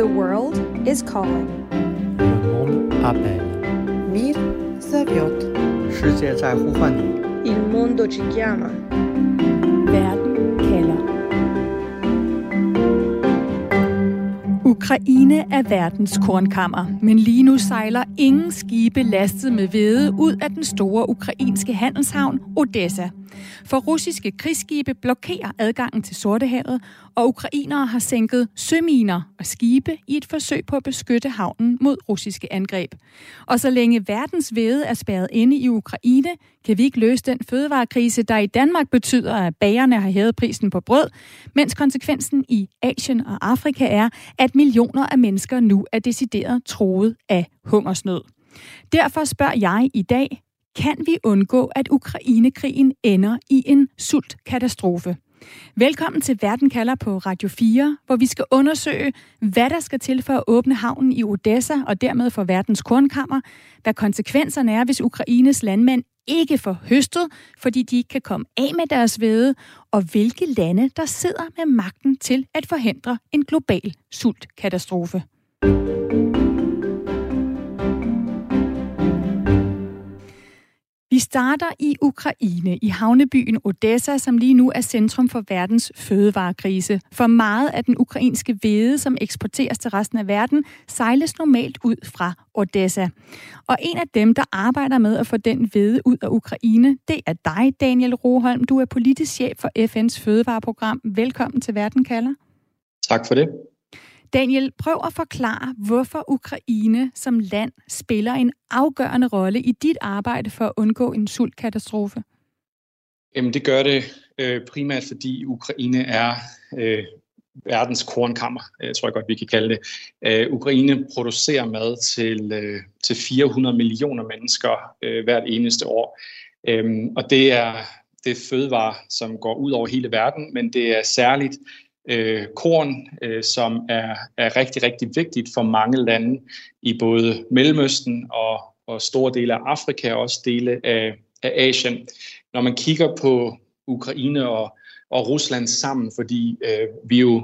The world is calling. Le monde appelle. Мир зовет. 世界在呼唤你。 Il mondo ci chiama. Verden kalder. Ukraine er verdens kornkammer, men lige nu sejler ingen skibe lastet med hvede ud af den store ukrainske handelshavn Odessa. for russiske krigsskibe blokerer adgangen til Sortehavet, og ukrainere har sænket søminer og skibe i et forsøg på at beskytte havnen mod russiske angreb. Og så længe verdens væde er spærret inde i Ukraine, kan vi ikke løse den fødevarekrise, der i Danmark betyder, at bagerne har hævet prisen på brød, mens konsekvensen i Asien og Afrika er, at millioner af mennesker nu er decideret troet af hungersnød. Derfor spørger jeg i dag, kan vi undgå, at Ukrainekrigen ender i en sultkatastrofe? Velkommen til Verden kalder på Radio 4, hvor vi skal undersøge, hvad der skal til for at åbne havnen i Odessa og dermed for verdens kornkammer, hvad konsekvenserne er, hvis Ukraines landmænd ikke får høstet, fordi de ikke kan komme af med deres hvede, og hvilke lande, der sidder med magten til at forhindre en global sultkatastrofe. Vi starter i Ukraine, i havnebyen Odessa, som lige nu er centrum for verdens fødevarekrise. For meget af den ukrainske hvede, som eksporteres til resten af verden, sejles normalt ud fra Odessa. Og en af dem, der arbejder med at få den hvede ud af Ukraine, det er dig, Daniel Roholm. Du er politisk chef for FN's fødevareprogram. Velkommen til Verden kalder. Tak for det. Daniel, prøv at forklare, hvorfor Ukraine som land spiller en afgørende rolle i dit arbejde for at undgå en sultkatastrofe. Jamen, det gør det øh, primært, fordi Ukraine er øh, verdens kornkammer, jeg tror jeg godt, vi kan kalde det. Øh, Ukraine producerer mad til, øh, til 400 millioner mennesker øh, hvert eneste år. Øh, og det er, det er fødevarer, som går ud over hele verden, men det er særligt øh, korn, øh, som er, er rigtig, rigtig vigtigt for mange lande i både Mellemøsten og, og store dele af Afrika og også dele af, af Asien. Når man kigger på Ukraine og, og Rusland sammen, fordi øh, vi jo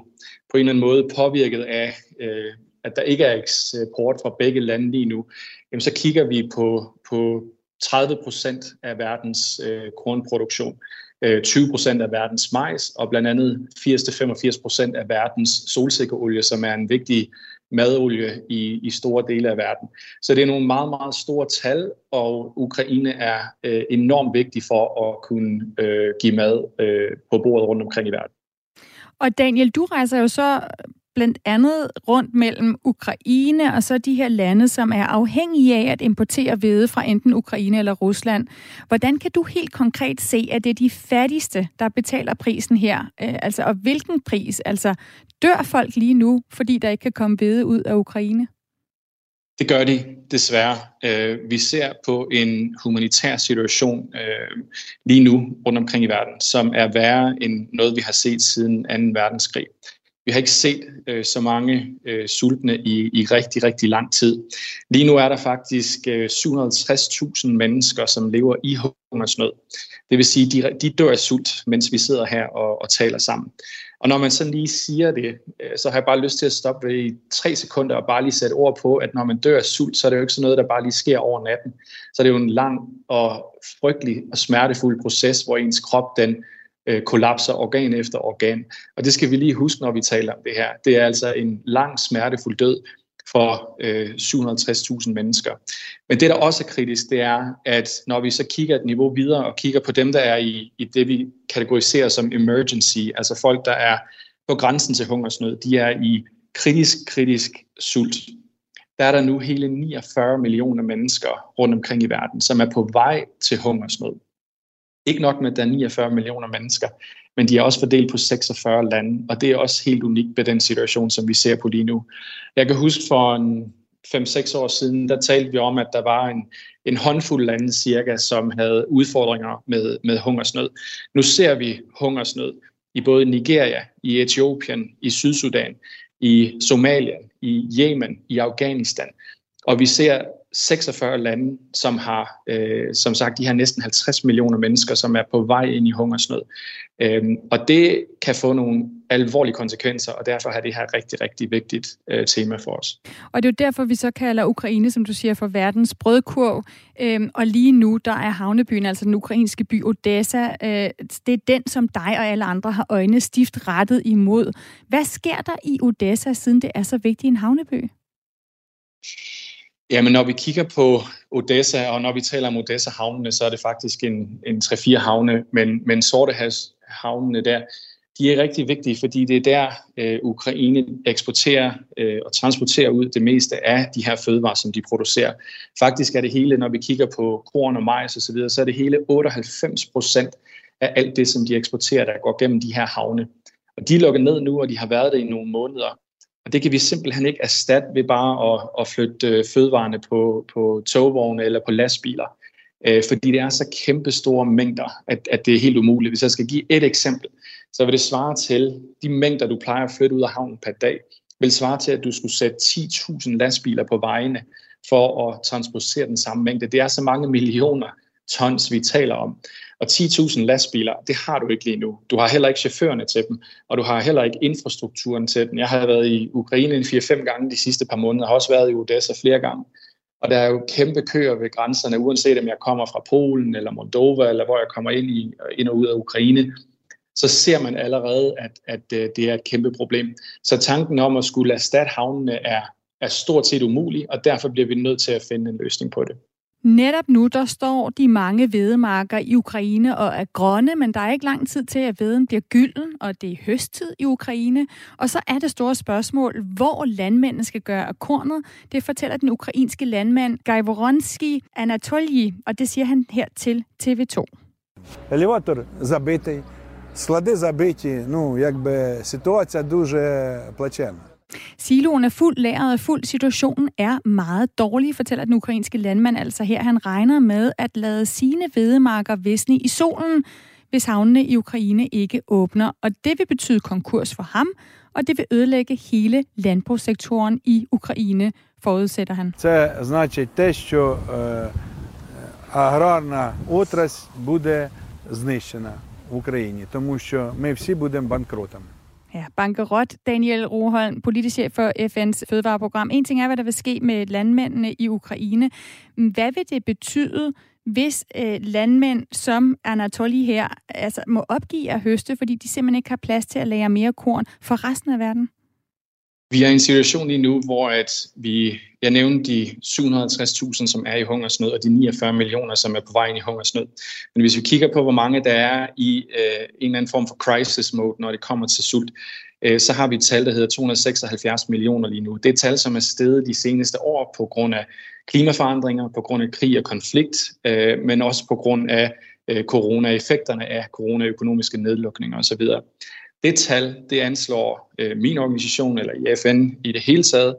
på en eller anden måde påvirket af, øh, at der ikke er eksport fra begge lande lige nu, jamen så kigger vi på, på 30 procent af verdens øh, kornproduktion. Øh, 20 procent af verdens majs, og blandt andet 80-85 procent af verdens solsikkeolie, som er en vigtig madolie i, i store dele af verden. Så det er nogle meget, meget store tal, og Ukraine er øh, enormt vigtig for at kunne øh, give mad øh, på bordet rundt omkring i verden. Og Daniel, du rejser jo så blandt andet rundt mellem Ukraine og så de her lande, som er afhængige af at importere hvede fra enten Ukraine eller Rusland. Hvordan kan du helt konkret se, at det er de fattigste, der betaler prisen her? Øh, altså, og hvilken pris? Altså, dør folk lige nu, fordi der ikke kan komme hvede ud af Ukraine? Det gør de desværre. Øh, vi ser på en humanitær situation øh, lige nu rundt omkring i verden, som er værre end noget, vi har set siden 2. verdenskrig. Vi har ikke set øh, så mange øh, sultne i, i rigtig, rigtig lang tid. Lige nu er der faktisk øh, 750.000 mennesker, som lever i hungersnød. Det vil sige, de, de dør af sult, mens vi sidder her og, og taler sammen. Og når man sådan lige siger det, øh, så har jeg bare lyst til at stoppe i tre sekunder og bare lige sætte ord på, at når man dør af sult, så er det jo ikke sådan noget, der bare lige sker over natten. Så er det jo en lang og frygtelig og smertefuld proces, hvor ens krop den Øh, kollapser organ efter organ. Og det skal vi lige huske, når vi taler om det her. Det er altså en lang, smertefuld død for øh, 750.000 mennesker. Men det, der også er kritisk, det er, at når vi så kigger et niveau videre og kigger på dem, der er i, i det, vi kategoriserer som emergency, altså folk, der er på grænsen til hungersnød, de er i kritisk, kritisk sult. Der er der nu hele 49 millioner mennesker rundt omkring i verden, som er på vej til hungersnød. Ikke nok med, at der er 49 millioner mennesker, men de er også fordelt på 46 lande, og det er også helt unikt ved den situation, som vi ser på lige nu. Jeg kan huske for en 5-6 år siden, der talte vi om, at der var en, en håndfuld lande cirka, som havde udfordringer med, med hungersnød. Nu ser vi hungersnød i både Nigeria, i Etiopien, i Sydsudan, i Somalia, i Yemen, i Afghanistan. Og vi ser 46 lande, som har, øh, som sagt, de her næsten 50 millioner mennesker, som er på vej ind i hungersnød. Øhm, og det kan få nogle alvorlige konsekvenser, og derfor er det her rigtig, rigtig vigtigt øh, tema for os. Og det er jo derfor, vi så kalder Ukraine, som du siger, for verdens brødkurv. Øhm, og lige nu, der er havnebyen, altså den ukrainske by Odessa, øh, det er den, som dig og alle andre har øjne stift rettet imod. Hvad sker der i Odessa, siden det er så vigtig en havneby? Jamen, når vi kigger på Odessa, og når vi taler om Odessa-havnene, så er det faktisk en, en 3-4 havne, men, men Sortehavs-havnene der, de er rigtig vigtige, fordi det er der, øh, Ukraine eksporterer øh, og transporterer ud det meste af de her fødevarer, som de producerer. Faktisk er det hele, når vi kigger på korn og majs osv., så, videre, så er det hele 98 procent af alt det, som de eksporterer, der går gennem de her havne. Og de er lukket ned nu, og de har været det i nogle måneder. Og det kan vi simpelthen ikke erstatte ved bare at, at flytte øh, fødevarene på, på togvogne eller på lastbiler. Øh, fordi det er så kæmpe store mængder, at, at det er helt umuligt. Hvis jeg skal give et eksempel, så vil det svare til de mængder, du plejer at flytte ud af havnen per dag, vil svare til, at du skulle sætte 10.000 lastbiler på vejene for at transportere den samme mængde. Det er så mange millioner tons, vi taler om. Og 10.000 lastbiler, det har du ikke lige nu. Du har heller ikke chaufførerne til dem, og du har heller ikke infrastrukturen til dem. Jeg har været i Ukraine 4-5 gange de sidste par måneder, og har også været i Odessa flere gange. Og der er jo kæmpe køer ved grænserne, uanset om jeg kommer fra Polen eller Moldova, eller hvor jeg kommer ind, i, ind og ud af Ukraine, så ser man allerede, at, at øh, det er et kæmpe problem. Så tanken om at skulle erstatte havnene er, er stort set umulig, og derfor bliver vi nødt til at finde en løsning på det. Netop nu, der står de mange vedemarker i Ukraine og er grønne, men der er ikke lang tid til, at veden bliver gylden, og det er høsttid i Ukraine. Og så er det store spørgsmål, hvor landmændene skal gøre af kornet. Det fortæller den ukrainske landmand Gajvoronski Anatolji, og det siger han her til TV2. Елеватор забитий, склади забиті, ну, якби ситуація дуже плачевна. Siloen er fuld, lageret er fuld, situationen er meget dårlig, fortæller den ukrainske landmand altså her. Han regner med at lade sine vedemarker visne i solen, hvis havnene i Ukraine ikke åbner. Og det vil betyde konkurs for ham, og det vil ødelægge hele landbrugssektoren i Ukraine, forudsætter han. Це значить те, що е, аграрна отрасль буде знищена в Україні, тому що ми всі будемо банкротами. Ja, bankerot, Daniel Roholm, politisk chef for FN's fødevareprogram. En ting er, hvad der vil ske med landmændene i Ukraine. Hvad vil det betyde, hvis øh, landmænd som Anatoly her altså, må opgive at høste, fordi de simpelthen ikke har plads til at lære mere korn for resten af verden? Vi er i en situation lige nu, hvor at vi, jeg nævnte de 750.000, som er i hungersnød, og de 49 millioner, som er på vej ind i hungersnød. Men hvis vi kigger på, hvor mange der er i øh, en eller anden form for crisis mode, når det kommer til sult, øh, så har vi et tal, der hedder 276 millioner lige nu. Det er et tal, som er steget de seneste år på grund af klimaforandringer, på grund af krig og konflikt, øh, men også på grund af øh, corona-effekterne af corona-økonomiske nedlukninger osv. Det tal, det anslår øh, min organisation, eller i FN i det hele taget,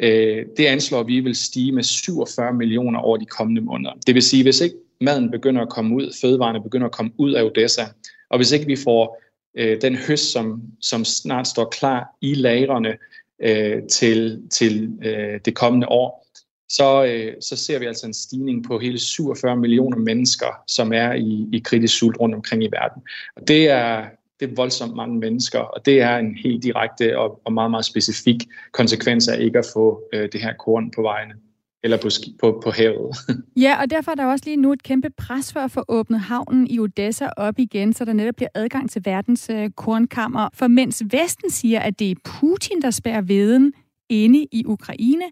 øh, det anslår, at vi vil stige med 47 millioner over de kommende måneder. Det vil sige, hvis ikke maden begynder at komme ud, fødevarene begynder at komme ud af Odessa, og hvis ikke vi får øh, den høst, som, som snart står klar i lagrene øh, til, til øh, det kommende år, så, øh, så ser vi altså en stigning på hele 47 millioner mennesker, som er i, i kritisk sult rundt omkring i verden. Og det er, det er voldsomt mange mennesker, og det er en helt direkte og, og meget, meget specifik konsekvens af ikke at få øh, det her korn på vejene eller på, på, på havet. ja, og derfor er der også lige nu et kæmpe pres for at få åbnet havnen i Odessa op igen, så der netop bliver adgang til verdens øh, kornkammer. For mens Vesten siger, at det er Putin, der spærer veden inde i Ukraine,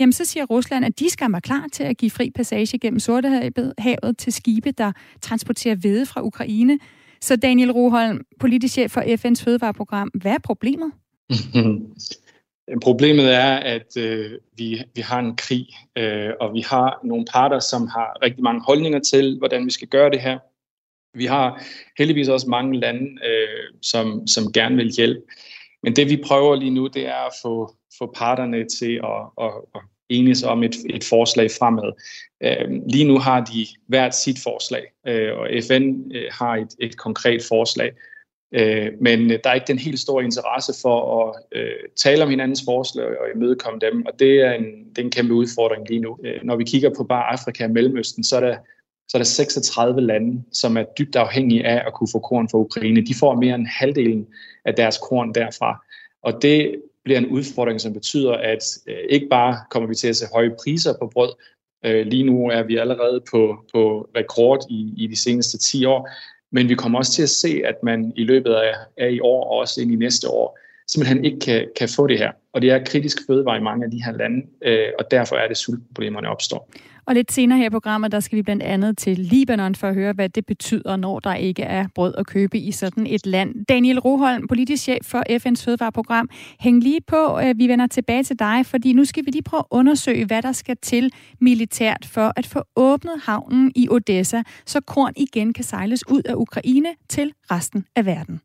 jamen så siger Rusland, at de skal være klar til at give fri passage gennem Sortehavet til skibe, der transporterer hvede fra Ukraine. Så Daniel Roholm, politisk chef for FN's fødevareprogram, hvad er problemet? Problemet er, at øh, vi, vi har en krig, øh, og vi har nogle parter, som har rigtig mange holdninger til, hvordan vi skal gøre det her. Vi har heldigvis også mange lande, øh, som, som gerne vil hjælpe. Men det vi prøver lige nu, det er at få, få parterne til at, at, at enes om et, et forslag fremad. Øh, lige nu har de hvert sit forslag, øh, og FN øh, har et, et konkret forslag. Øh, men øh, der er ikke den helt store interesse for at øh, tale om hinandens forslag og imødekomme dem, og det er en, det er en kæmpe udfordring lige nu. Øh, når vi kigger på bare Afrika og Mellemøsten, så er der så er der 36 lande, som er dybt afhængige af at kunne få korn fra Ukraine. De får mere end halvdelen af deres korn derfra. Og det bliver en udfordring, som betyder, at øh, ikke bare kommer vi til at se høje priser på brød, øh, lige nu er vi allerede på, på rekord i, i de seneste 10 år, men vi kommer også til at se, at man i løbet af, af i år og også ind i næste år, simpelthen ikke kan, kan få det her. Og det er kritisk fødevare i mange af de her lande, øh, og derfor er det sultproblemerne opstår. Og lidt senere her i programmet, der skal vi blandt andet til Libanon for at høre, hvad det betyder, når der ikke er brød at købe i sådan et land. Daniel Roholm, politisk chef for FN's fødevareprogram. Hæng lige på, øh, vi vender tilbage til dig, fordi nu skal vi lige prøve at undersøge, hvad der skal til militært for at få åbnet havnen i Odessa, så korn igen kan sejles ud af Ukraine til resten af verden.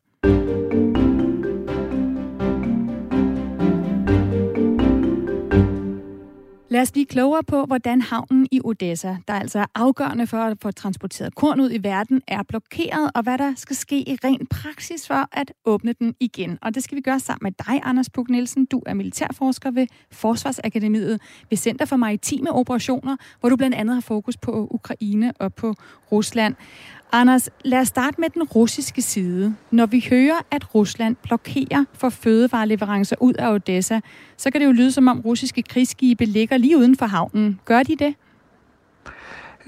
Lad os blive klogere på, hvordan havnen i Odessa, der altså er afgørende for at få transporteret korn ud i verden, er blokeret, og hvad der skal ske i ren praksis for at åbne den igen. Og det skal vi gøre sammen med dig, Anders Puk Nielsen. Du er militærforsker ved Forsvarsakademiet ved Center for Maritime Operationer, hvor du blandt andet har fokus på Ukraine og på Rusland. Anders, lad os starte med den russiske side. Når vi hører, at Rusland blokerer for fødevareleverancer ud af Odessa, så kan det jo lyde som om russiske krigsskibe ligger lige uden for havnen. Gør de det?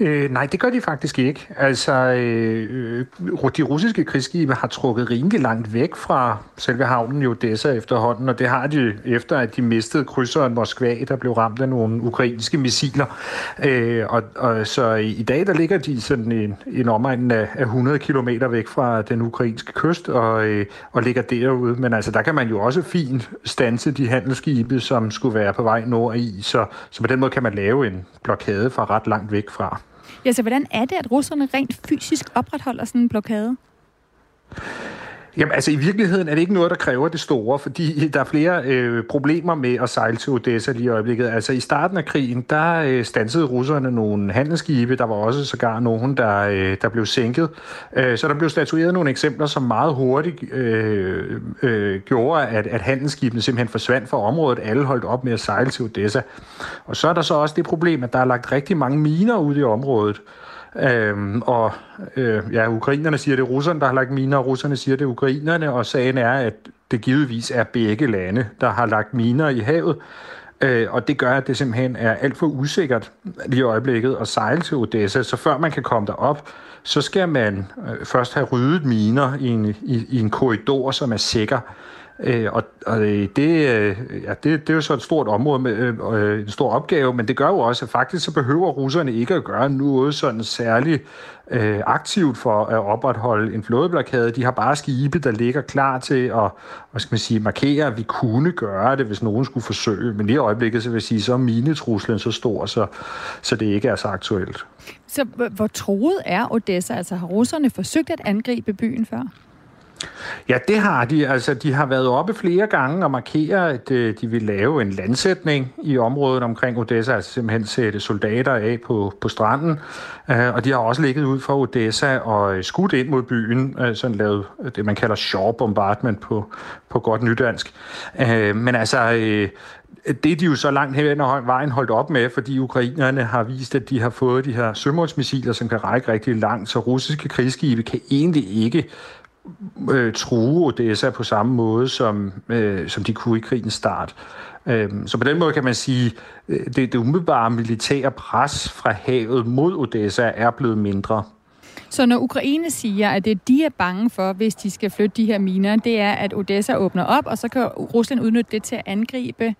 Øh, nej, det gør de faktisk ikke. Altså, øh, øh, de russiske krigsskibe har trukket rimelig langt væk fra selve havnen i Odessa efterhånden, og det har de efter, at de mistede krydseren Moskva, der blev ramt af nogle ukrainske missiler. Øh, og, og så i, i dag, der ligger de sådan en, en omegn af, af 100 km væk fra den ukrainske kyst og, øh, og ligger derude. Men altså, der kan man jo også fint stanse de handelsskibe, som skulle være på vej nord i, så, så på den måde kan man lave en blokade fra ret langt væk fra. Ja, så hvordan er det, at russerne rent fysisk opretholder sådan en blokade? Jamen altså i virkeligheden er det ikke noget, der kræver det store, fordi der er flere øh, problemer med at sejle til Odessa lige i øjeblikket. Altså i starten af krigen, der øh, stansede russerne nogle handelsskibe, der var også sågar nogen, der, øh, der blev sænket. Øh, så der blev statueret nogle eksempler, som meget hurtigt øh, øh, gjorde, at, at handelsskibene simpelthen forsvandt fra området. Alle holdt op med at sejle til Odessa. Og så er der så også det problem, at der er lagt rigtig mange miner ud i området. Øhm, og øh, ja, ukrainerne siger, det er russerne, der har lagt miner, og russerne siger, det er ukrainerne, og sagen er, at det givetvis er begge lande, der har lagt miner i havet. Øh, og det gør, at det simpelthen er alt for usikkert lige i øjeblikket at sejle til Odessa. Så før man kan komme derop, så skal man øh, først have ryddet miner i en, i, i en korridor, som er sikker. Øh, og og øh, det, øh, ja, det, det er jo så et stort område med øh, øh, en stor opgave, men det gør jo også, at faktisk så behøver russerne ikke at gøre noget sådan særligt øh, aktivt for at opretholde en flådeblokade. De har bare skibe, der ligger klar til at hvad skal man sige, markere, at vi kunne gøre det, hvis nogen skulle forsøge. Men lige i øjeblikket, så vil jeg sige, så er minetruslen så stor, så, så det ikke er så aktuelt. Så hvor troet er Odessa? Altså har russerne forsøgt at angribe byen før? Ja, det har de. Altså, de har været oppe flere gange og markeret, at øh, de vil lave en landsætning i området omkring Odessa, altså simpelthen sætte soldater af på, på stranden. Uh, og de har også ligget ud for Odessa og øh, skudt ind mod byen, øh, sådan lavet øh, det, man kalder shore bombardment på, på godt nydansk. Uh, men altså, uh, det er de jo så langt hen ad vejen holdt op med, fordi ukrainerne har vist, at de har fået de her sømålsmissiler, som kan række rigtig langt, så russiske krigsskibe kan egentlig ikke øh, true Odessa på samme måde, som, øh, som de kunne i krigens start. Øh, så på den måde kan man sige, øh, det, det umiddelbare militære pres fra havet mod Odessa er blevet mindre. Så når Ukraine siger, at det de er bange for, hvis de skal flytte de her miner, det er, at Odessa åbner op, og så kan Rusland udnytte det til at angribe.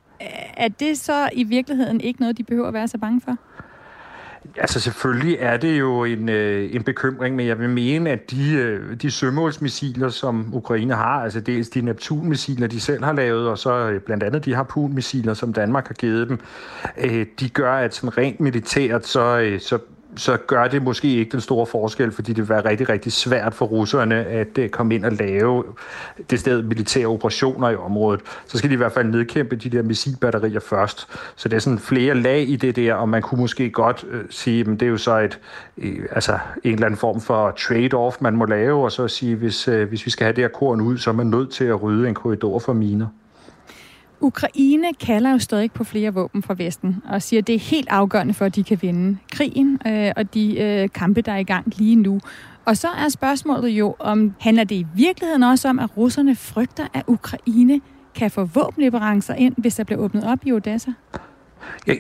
Er det så i virkeligheden ikke noget, de behøver at være så bange for? Altså selvfølgelig er det jo en, øh, en bekymring, men jeg vil mene, at de, øh, de sømålsmissiler, som Ukraine har, altså dels de Neptun-missiler, de selv har lavet, og så øh, blandt andet de har missiler som Danmark har givet dem, øh, de gør, at sådan rent militært, så, øh, så så gør det måske ikke den store forskel, fordi det vil være rigtig, rigtig svært for russerne at øh, komme ind og lave det sted militære operationer i området. Så skal de i hvert fald nedkæmpe de der missilbatterier først. Så det er sådan flere lag i det der, og man kunne måske godt øh, sige, at det er jo så et, øh, altså en eller anden form for trade-off, man må lave, og så sige, hvis, øh, hvis vi skal have det her korn ud, så er man nødt til at rydde en korridor for miner. Ukraine kalder jo stadig på flere våben fra Vesten og siger, at det er helt afgørende for, at de kan vinde krigen øh, og de øh, kampe, der er i gang lige nu. Og så er spørgsmålet jo, om handler det i virkeligheden også om, at russerne frygter, at Ukraine kan få våbenleverancer ind, hvis der bliver åbnet op i Odessa?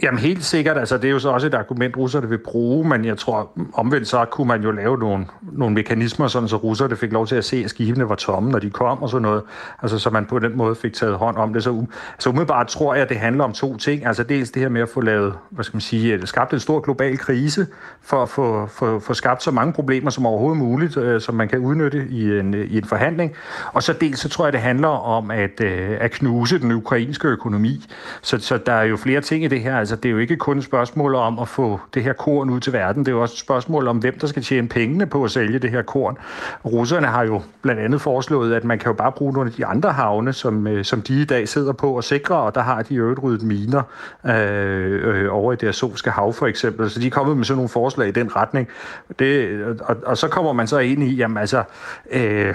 Jamen helt sikkert, altså det er jo så også et argument, russerne vil bruge, men jeg tror omvendt så kunne man jo lave nogle, nogle mekanismer, sådan så russerne fik lov til at se, at skibene var tomme, når de kom og sådan noget, altså så man på den måde fik taget hånd om det. Så, um, så umiddelbart tror jeg, at det handler om to ting, altså dels det her med at få lavet, hvad skal man sige, øh, skabt en stor global krise, for at få, få, få skabt så mange problemer som overhovedet muligt, øh, som man kan udnytte i en, øh, i en forhandling, og så dels så tror jeg, det handler om at, øh, at knuse den ukrainske økonomi, så, så der er jo flere ting i det her. Altså, det er jo ikke kun et spørgsmål om at få det her korn ud til verden. Det er jo også et spørgsmål om, hvem der skal tjene pengene på at sælge det her korn. Russerne har jo blandt andet foreslået, at man kan jo bare bruge nogle af de andre havne, som, øh, som de i dag sidder på og sikrer, og der har de jo ryddet miner øh, øh, over i det Azovske hav for eksempel. Så de er kommet med sådan nogle forslag i den retning. Det, og, og så kommer man så ind i, jamen altså, øh,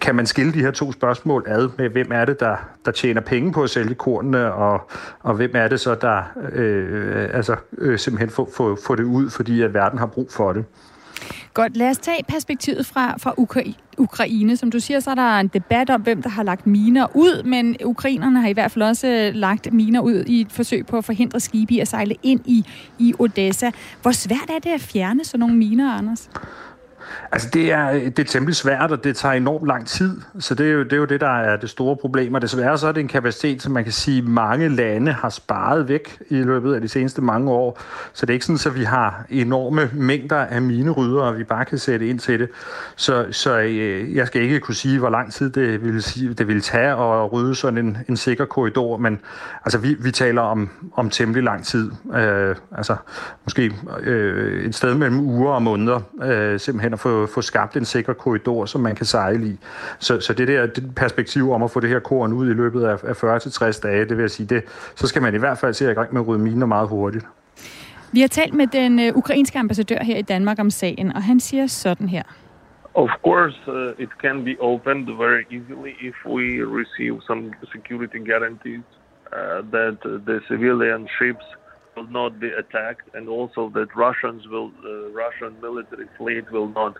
kan man skille de her to spørgsmål ad med, hvem er det, der, der tjener penge på at sælge kornene, og, og hvem er det så, der øh, altså, øh, simpelthen få, få, få det ud, fordi at verden har brug for det. Godt, lad os tage perspektivet fra, fra Ukra- Ukraine. Som du siger, så er der en debat om, hvem der har lagt miner ud, men ukrainerne har i hvert fald også øh, lagt miner ud i et forsøg på at forhindre skibe i at sejle ind i, i Odessa. Hvor svært er det at fjerne sådan nogle miner, Anders? Altså det er, det er temmelig svært, og det tager enormt lang tid. Så det er, jo, det er jo det, der er det store problem. Og desværre så er det en kapacitet, som man kan sige, mange lande har sparet væk i løbet af de seneste mange år. Så det er ikke sådan, at vi har enorme mængder af minerydder, og vi bare kan sætte ind til det. Så, så øh, jeg skal ikke kunne sige, hvor lang tid det vil, sige, det vil tage at rydde sådan en, en sikker korridor, men altså, vi, vi taler om, om temmelig lang tid. Øh, altså måske øh, et sted mellem uger og måneder, øh, simpelthen at få, få skabt en sikker korridor, som man kan sejle i. Så, så det der det perspektiv om at få det her korn ud i løbet af, af 40-60 dage, det vil jeg sige, det, så skal man i hvert fald se i gang med at rydde miner meget hurtigt. Vi har talt med den uh, ukrainske ambassadør her i Danmark om sagen, og han siger sådan her. Of course, uh, it can be opened very easily if we receive some security guarantees uh, that the civilian ships will not be attacked, and also that Russians will, uh, Russian military fleet will not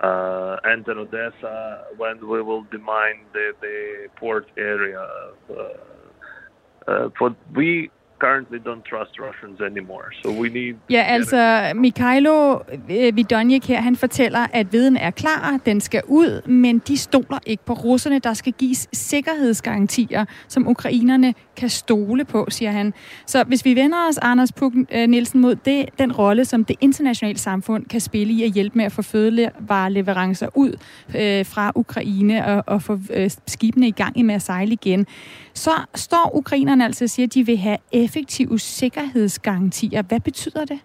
uh, enter Odessa when we will demine the, the port area. Uh, uh for we currently don't trust Russians anymore, so we need... Ja, altså Mikhailo øh, Vidonjek her, han fortæller, at viden er klar, den skal ud, men de stoler ikke på russerne. Der skal gives sikkerhedsgarantier, som ukrainerne kan stole på, siger han. Så hvis vi vender os, Anders Puk øh, Nielsen, mod det, den rolle, som det internationale samfund kan spille i at hjælpe med at få fødevareleverancer ud øh, fra Ukraine og, og få øh, skibene i gang med at sejle igen, så står ukrainerne altså og siger, at de vil have effektive sikkerhedsgarantier. Hvad betyder det?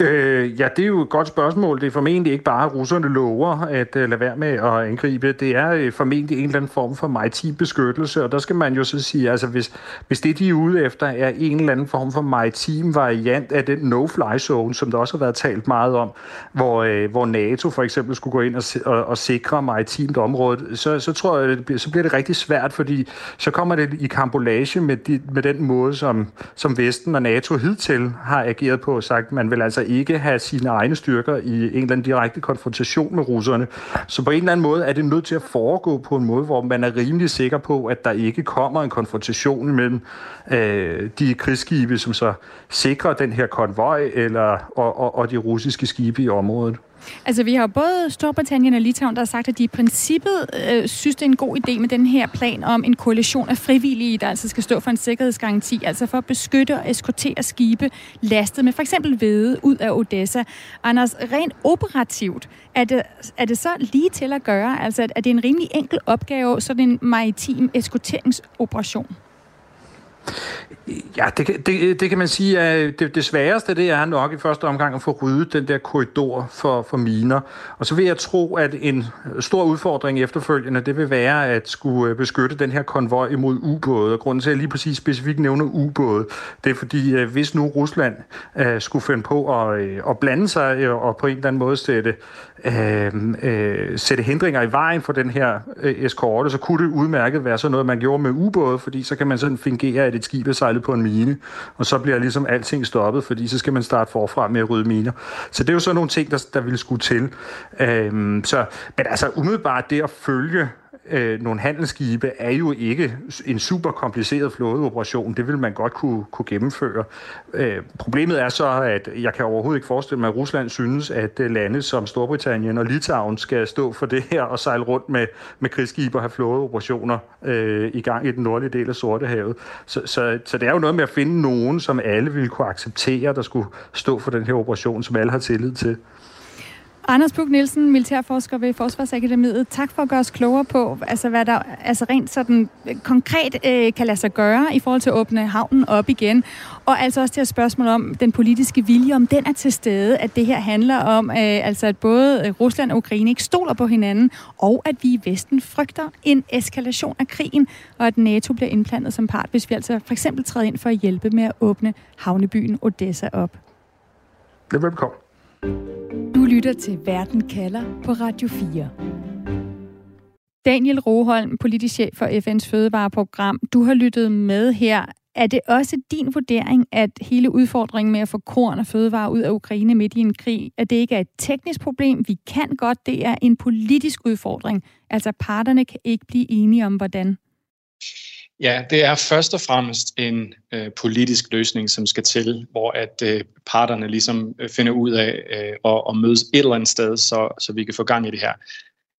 Øh, ja, det er jo et godt spørgsmål. Det er formentlig ikke bare, at russerne lover at uh, lade være med at angribe. Det er uh, formentlig en eller anden form for maritim beskyttelse, og der skal man jo så sige, altså hvis, hvis det, de er ude efter, er en eller anden form for maritim variant af den no-fly zone, som der også har været talt meget om, hvor, uh, hvor NATO for eksempel skulle gå ind og, og, og sikre maritimt område, så, så tror jeg, det, så bliver det rigtig svært, fordi så kommer det i kambolage med, de, med den måde, som, som Vesten og NATO hidtil har ageret på, sagt, man vil altså ikke have sine egne styrker i en eller anden direkte konfrontation med russerne. Så på en eller anden måde er det nødt til at foregå på en måde, hvor man er rimelig sikker på, at der ikke kommer en konfrontation mellem øh, de krigsskibe, som så sikrer den her konvoj, eller, og, og, og de russiske skibe i området. Altså, vi har både Storbritannien og Litauen, der har sagt, at de i princippet øh, synes, det er en god idé med den her plan om en koalition af frivillige, der altså skal stå for en sikkerhedsgaranti, altså for at beskytte og eskortere skibe lastet med for eksempel hvede ud af Odessa. Anders, rent operativt, er det, er det så lige til at gøre? Altså, er det en rimelig enkel opgave, sådan en maritim eskorteringsoperation? Ja, det, det, det kan man sige, at det, det sværeste det er nok i første omgang at få ryddet den der korridor for, for miner. Og så vil jeg tro, at en stor udfordring efterfølgende, det vil være at skulle øh, beskytte den her konvoj imod ubåde. Og grunden til, at jeg lige præcis specifikt nævner ubåde, det er fordi, øh, hvis nu Rusland uh, skulle finde på at, at blande sig og på en eller anden måde sætte øh, øh, sætte hindringer i vejen for den her øh, eskorte, så kunne det udmærket være sådan noget, man gjorde med ubåde, fordi så kan man sådan fingere, at et skib er sejlet på en mine, og så bliver ligesom alting stoppet, fordi så skal man starte forfra med at rydde miner. Så det er jo sådan nogle ting, der, der ville skulle til. Øh, så, men altså umiddelbart det at følge øh, nogle handelsskibe er jo ikke en super kompliceret flådeoperation. Det vil man godt kunne, kunne gennemføre. Øh, problemet er så, at jeg kan overhovedet ikke forestille mig, at Rusland synes, at øh, lande som Storbritannien og Litauen skal stå for det her og sejle rundt med, med krigsskibe og have flådeoperationer øh, i gang i den nordlige del af Sortehavet. Så, så, så det er jo noget med at finde nogen, som alle ville kunne acceptere, der skulle stå for den her operation, som alle har tillid til. Anders Puk Nielsen, militærforsker ved Forsvarsakademiet. Tak for at gøre os klogere på, altså, hvad der altså rent sådan øh, konkret øh, kan lade sig gøre i forhold til at åbne havnen op igen. Og altså også til at spørgsmål om den politiske vilje, om den er til stede, at det her handler om, øh, altså at både Rusland og Ukraine ikke stoler på hinanden, og at vi i Vesten frygter en eskalation af krigen, og at NATO bliver indplantet som part, hvis vi altså for eksempel træder ind for at hjælpe med at åbne havnebyen Odessa op. Velkommen. Lytter til Verden kalder på Radio 4. Daniel Roholm, politisk chef for FN's fødevareprogram. Du har lyttet med her. Er det også din vurdering, at hele udfordringen med at få korn og fødevarer ud af Ukraine midt i en krig, at det ikke er et teknisk problem, vi kan godt, det er en politisk udfordring? Altså parterne kan ikke blive enige om, hvordan? Ja, det er først og fremmest en øh, politisk løsning, som skal til, hvor at øh, parterne ligesom øh, finder ud af øh, at, at mødes et eller andet sted, så, så vi kan få gang i det her.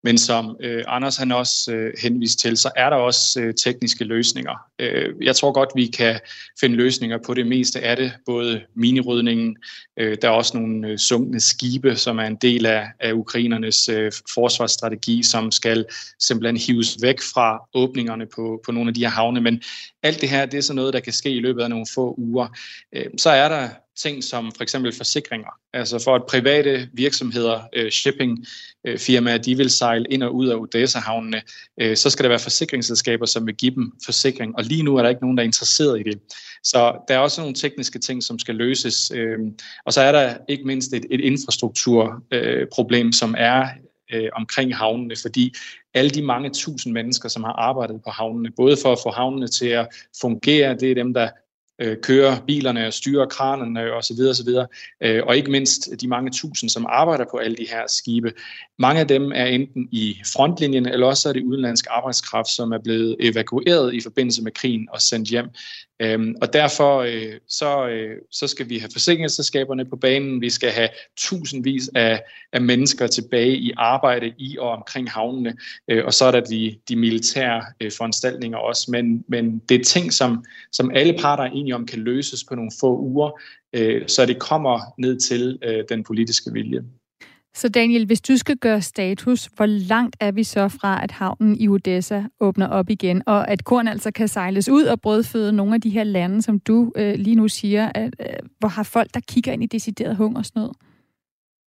Men som øh, Anders han også øh, henviste til, så er der også øh, tekniske løsninger. Øh, jeg tror godt, vi kan finde løsninger på det meste af det, både minirydningen, øh, der er også nogle øh, sunkne skibe, som er en del af, af ukrainernes øh, forsvarsstrategi, som skal simpelthen hives væk fra åbningerne på, på nogle af de her havne. Men alt det her, det er så noget, der kan ske i løbet af nogle få uger. Øh, så er der ting som for eksempel forsikringer. Altså for at private virksomheder, øh, shippingfirmaer, øh, de vil sejle ind og ud af Odessa-havnene, øh, så skal der være forsikringsselskaber, som vil give dem forsikring. Og lige nu er der ikke nogen, der er interesseret i det. Så der er også nogle tekniske ting, som skal løses. Øh, og så er der ikke mindst et, et infrastrukturproblem, øh, som er øh, omkring havnene, fordi alle de mange tusind mennesker, som har arbejdet på havnene, både for at få havnene til at fungere, det er dem, der øh, kører bilerne og styrer kranerne osv. osv. Øh, og ikke mindst de mange tusind, som arbejder på alle de her skibe. Mange af dem er enten i frontlinjen, eller også er det udenlandsk arbejdskraft, som er blevet evakueret i forbindelse med krigen og sendt hjem. Øhm, og derfor øh, så, øh, så skal vi have forsikringsselskaberne på banen, vi skal have tusindvis af, af mennesker tilbage i arbejde i og omkring havnene, øh, og så er der de, de militære øh, foranstaltninger også. Men, men det er ting, som, som alle parter er enige om kan løses på nogle få uger, øh, så det kommer ned til øh, den politiske vilje. Så Daniel, hvis du skal gøre status, hvor langt er vi så fra, at havnen i Odessa åbner op igen, og at korn altså kan sejles ud og brødføde nogle af de her lande, som du øh, lige nu siger, at, øh, hvor har folk, der kigger ind i decideret hungersnød?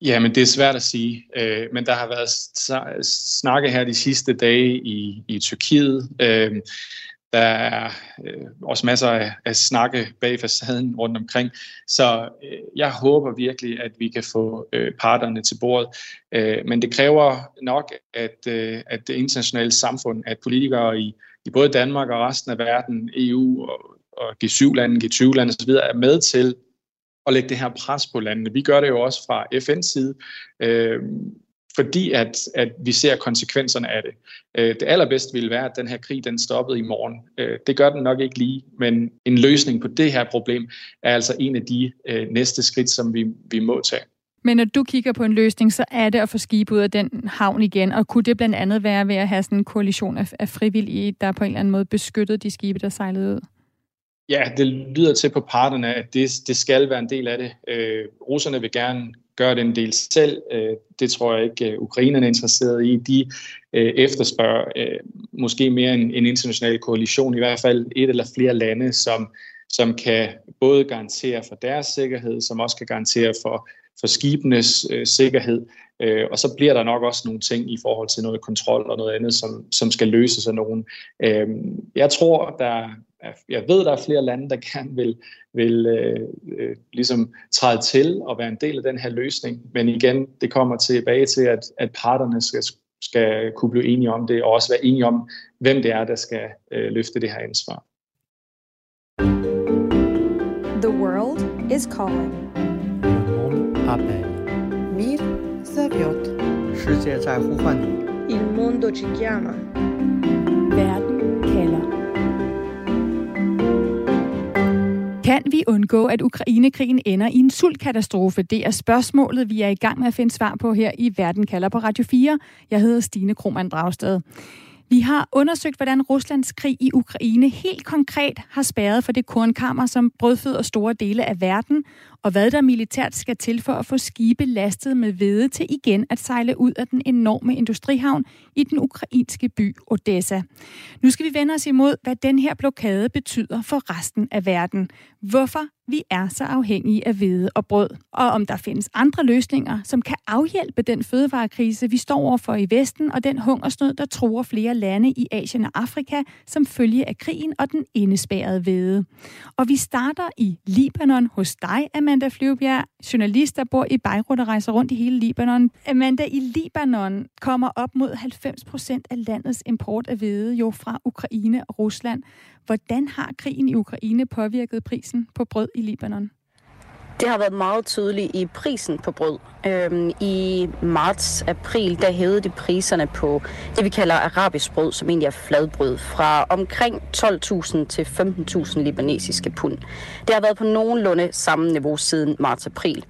Ja, men det er svært at sige. Øh, men der har været snakke her de sidste dage i, i Tyrkiet. Øh, der er øh, også masser af, af snakke bag facaden rundt omkring. Så øh, jeg håber virkelig, at vi kan få øh, parterne til bordet. Øh, men det kræver nok, at, øh, at det internationale samfund, at politikere i, i både Danmark og resten af verden, EU og, og G7-lande, G20-lande osv. er med til at lægge det her pres på landene. Vi gør det jo også fra FN's side. Øh, fordi at, at vi ser konsekvenserne af det. Øh, det allerbedste ville være, at den her krig den stoppede i morgen. Øh, det gør den nok ikke lige, men en løsning på det her problem er altså en af de øh, næste skridt, som vi, vi må tage. Men når du kigger på en løsning, så er det at få skib ud af den havn igen, og kunne det blandt andet være ved at have sådan en koalition af, af frivillige, der på en eller anden måde beskyttede de skibe, der sejlede ud? Ja, det lyder til på parterne, at det, det skal være en del af det. Øh, russerne vil gerne gøre den del selv. Øh, det tror jeg ikke, øh, ukrainerne er interesseret i. De øh, efterspørger måske mere en, en international koalition, i hvert fald et eller flere lande, som, som kan både garantere for deres sikkerhed, som også kan garantere for, for skibenes sikkerhed. Øh, og så bliver der nok også nogle ting i forhold til noget kontrol og noget andet, som, som skal løses af nogen. Øh, jeg tror, der jeg ved, der er flere lande, der gerne vil, vil øh, øh, ligesom træde til og være en del af den her løsning. Men igen, det kommer tilbage til, at, at parterne skal, skal kunne blive enige om det, og også være enige om, hvem det er, der skal øh, løfte det her ansvar. The world is calling. Le serviert. 世界在呼唤你。Il mondo ci chiama. Verden kalder. Kan vi undgå, at Ukrainekrigen ender i en sultkatastrofe? Det er spørgsmålet, vi er i gang med at finde svar på her i Verden kalder på Radio 4. Jeg hedder Stine Kromand Dragsted. Vi har undersøgt, hvordan Ruslands krig i Ukraine helt konkret har spærret for det kornkammer, som brødføder store dele af verden, og hvad der militært skal til for at få skibe lastet med hvede til igen at sejle ud af den enorme industrihavn i den ukrainske by Odessa. Nu skal vi vende os imod, hvad den her blokade betyder for resten af verden. Hvorfor vi er så afhængige af hvede og brød, og om der findes andre løsninger, som kan afhjælpe den fødevarekrise, vi står overfor i Vesten, og den hungersnød, der truer flere lande i Asien og Afrika, som følge af krigen og den indespærrede hvede. Og vi starter i Libanon hos dig, Amanda Flyvbjerg, journalist, der bor i Beirut og rejser rundt i hele Libanon. Amanda, i Libanon kommer op mod 90 procent af landets import af hvede jo fra Ukraine og Rusland. Hvordan har krigen i Ukraine påvirket prisen på brød i Libanon? Det har været meget tydeligt i prisen på brød. Øhm, I marts-april, der hævede de priserne på det, vi kalder arabisk brød, som egentlig er fladbrød, fra omkring 12.000 til 15.000 libanesiske pund. Det har været på nogenlunde samme niveau siden marts-april.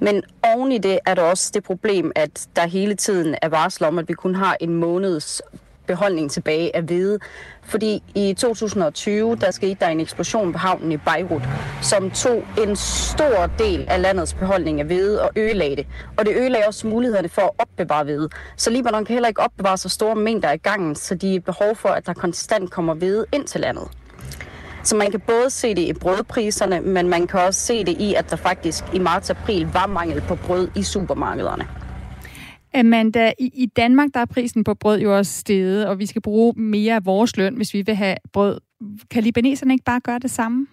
Men oven i det er der også det problem, at der hele tiden er varsel om, at vi kun har en måneds beholdning tilbage af hvede. Fordi i 2020, der skete der en eksplosion på havnen i Beirut, som tog en stor del af landets beholdning af hvede og ødelagde det. Og det ødelagde også mulighederne for at opbevare hvede. Så Libanon kan heller ikke opbevare så store mængder af gangen, så de er behov for, at der konstant kommer hvede ind til landet. Så man kan både se det i brødpriserne, men man kan også se det i, at der faktisk i marts-april var mangel på brød i supermarkederne. Amanda, i, i Danmark der er prisen på brød jo også steget, og vi skal bruge mere af vores løn, hvis vi vil have brød. Kan libaneserne ikke bare gøre det samme?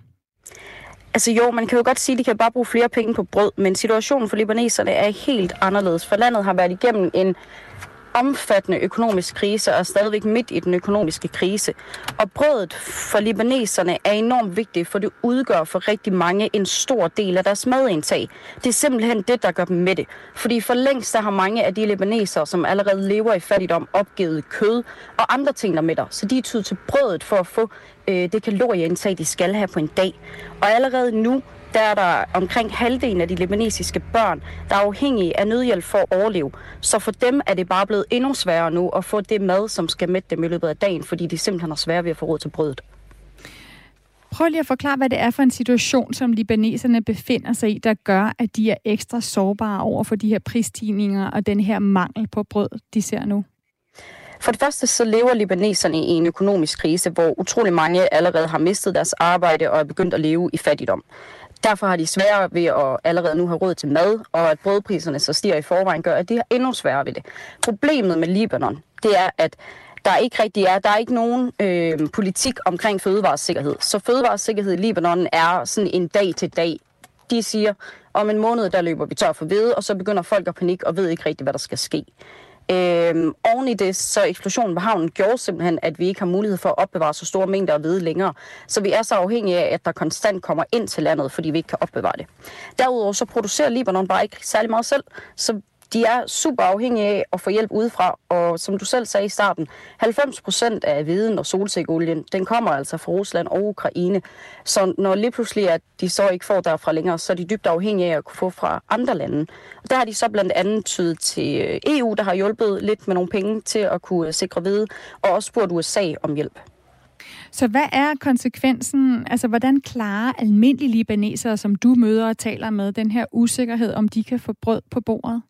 Altså jo, man kan jo godt sige, at de kan bare bruge flere penge på brød, men situationen for libaneserne er helt anderledes, for landet har været igennem en omfattende økonomisk krise og er stadigvæk midt i den økonomiske krise. Og brødet for libaneserne er enormt vigtigt, for det udgør for rigtig mange en stor del af deres madindtag. Det er simpelthen det, der gør dem med det. Fordi for længst der har mange af de libanesere, som allerede lever i fattigdom, opgivet kød og andre ting, der mætter. Så de er tydet til brødet for at få øh, det kalorieindtag, de skal have på en dag. Og allerede nu der er der omkring halvdelen af de libanesiske børn, der er afhængige af nødhjælp for at overleve. Så for dem er det bare blevet endnu sværere nu at få det mad, som skal mætte dem i løbet af dagen, fordi de simpelthen har svært ved at få råd til brødet. Prøv lige at forklare, hvad det er for en situation, som libaneserne befinder sig i, der gør, at de er ekstra sårbare over for de her prisstigninger og den her mangel på brød, de ser nu. For det første så lever libaneserne i en økonomisk krise, hvor utrolig mange allerede har mistet deres arbejde og er begyndt at leve i fattigdom. Derfor har de sværere ved at allerede nu have råd til mad, og at brødpriserne så stiger i forvejen, gør, at de har endnu sværere ved det. Problemet med Libanon, det er, at der ikke rigtig er, der er ikke nogen øh, politik omkring fødevaresikkerhed. Så fødevaresikkerhed i Libanon er sådan en dag til dag. De siger, om en måned der løber vi tør for hvede, og så begynder folk at panik og ved ikke rigtig, hvad der skal ske. Øhm, oven i det, så eksplosionen på havnen gjorde simpelthen, at vi ikke har mulighed for at opbevare så store mængder af hvede længere. Så vi er så afhængige af, at der konstant kommer ind til landet, fordi vi ikke kan opbevare det. Derudover så producerer Libanon bare ikke særlig meget selv, så de er super afhængige af at få hjælp udefra, og som du selv sagde i starten, 90% af viden og solsikkeolien, den kommer altså fra Rusland og Ukraine. Så når lige pludselig at de så ikke får derfra længere, så er de dybt afhængige af at kunne få fra andre lande. Og der har de så blandt andet tydet til øh, EU, der har hjulpet lidt med nogle penge til at kunne øh, sikre hvede, og også spurgt USA om hjælp. Så hvad er konsekvensen? Altså, hvordan klarer almindelige libanesere, som du møder og taler med, den her usikkerhed, om de kan få brød på bordet?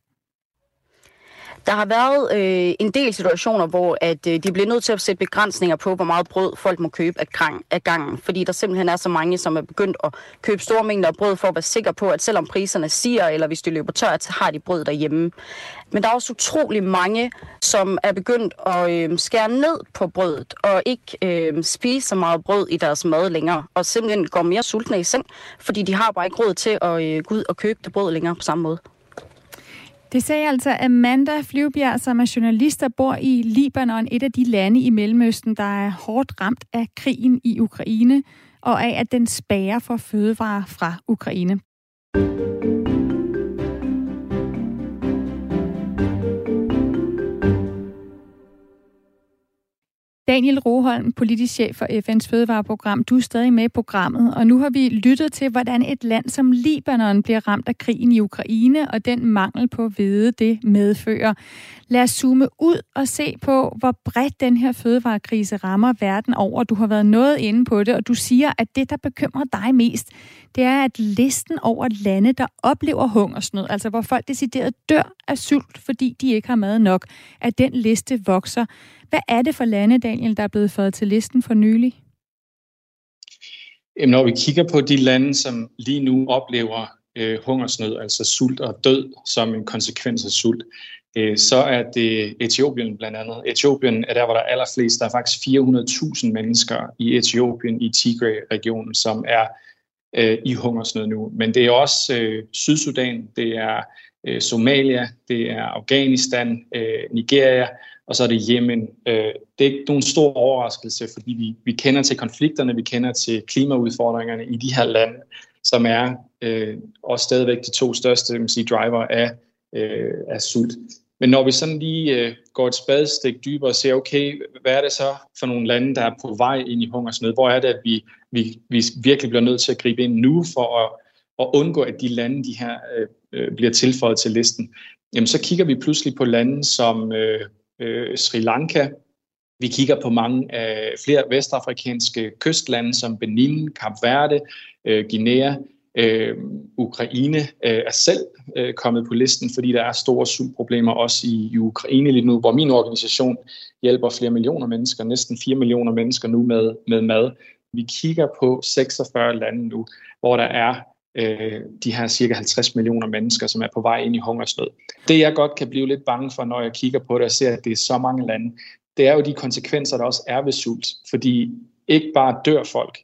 Der har været øh, en del situationer, hvor at øh, de bliver nødt til at sætte begrænsninger på, hvor meget brød folk må købe af, gang, af gangen. Fordi der simpelthen er så mange, som er begyndt at købe store mængder af brød for at være sikker på, at selvom priserne stiger, eller hvis de løber tør, så har de brød derhjemme. Men der er også utrolig mange, som er begyndt at øh, skære ned på brødet, og ikke øh, spise så meget brød i deres mad længere, og simpelthen går mere sultne i seng, fordi de har bare ikke råd til at øh, gå ud og købe det brød længere på samme måde. Det sagde altså Amanda Flyvbjerg, som er journalist, der bor i Libanon, et af de lande i Mellemøsten, der er hårdt ramt af krigen i Ukraine, og af at den spærer for fødevarer fra Ukraine. Daniel Roholm, politisk chef for FN's fødevareprogram. Du er stadig med i programmet, og nu har vi lyttet til, hvordan et land som Libanon bliver ramt af krigen i Ukraine, og den mangel på hvede, det medfører. Lad os zoome ud og se på, hvor bredt den her fødevarekrise rammer verden over. Du har været noget inde på det, og du siger, at det, der bekymrer dig mest, det er, at listen over lande, der oplever hungersnød, altså hvor folk decideret dør af sult, fordi de ikke har mad nok, at den liste vokser. Hvad er det for lande, Daniel, der er blevet fået til listen for nylig? Jamen, når vi kigger på de lande, som lige nu oplever øh, hungersnød, altså sult og død som en konsekvens af sult, øh, så er det Etiopien blandt andet. Etiopien er der, hvor der er allerflest. Der er faktisk 400.000 mennesker i Etiopien, i Tigray-regionen, som er øh, i hungersnød nu. Men det er også øh, Sydsudan, det er øh, Somalia, det er Afghanistan, øh, Nigeria, og så er det Yemen. Øh, det er ikke nogen stor overraskelse, fordi vi, vi kender til konflikterne, vi kender til klimaudfordringerne i de her lande, som er øh, også stadigvæk de to største man sige, driver af, øh, af sult. Men når vi sådan lige øh, går et spadestik dybere og ser, okay, hvad er det så for nogle lande, der er på vej ind i hungersnød? Hvor er det, at vi, vi, vi virkelig bliver nødt til at gribe ind nu for at, at undgå, at de lande, de her, øh, øh bliver tilføjet til listen? Jamen, så kigger vi pludselig på lande som øh, øh, Sri Lanka. Vi kigger på mange af flere vestafrikanske kystlande som Benin, Kap Verde, øh, Guinea. Øh, Ukraine øh, er selv øh, kommet på listen, fordi der er store sultproblemer også i, i Ukraine lige nu, hvor min organisation hjælper flere millioner mennesker, næsten 4 millioner mennesker nu med, med mad. Vi kigger på 46 lande nu, hvor der er øh, de her cirka 50 millioner mennesker, som er på vej ind i hungersnød. Det jeg godt kan blive lidt bange for, når jeg kigger på det og ser, at det er så mange lande, det er jo de konsekvenser, der også er ved sult. Fordi ikke bare dør folk,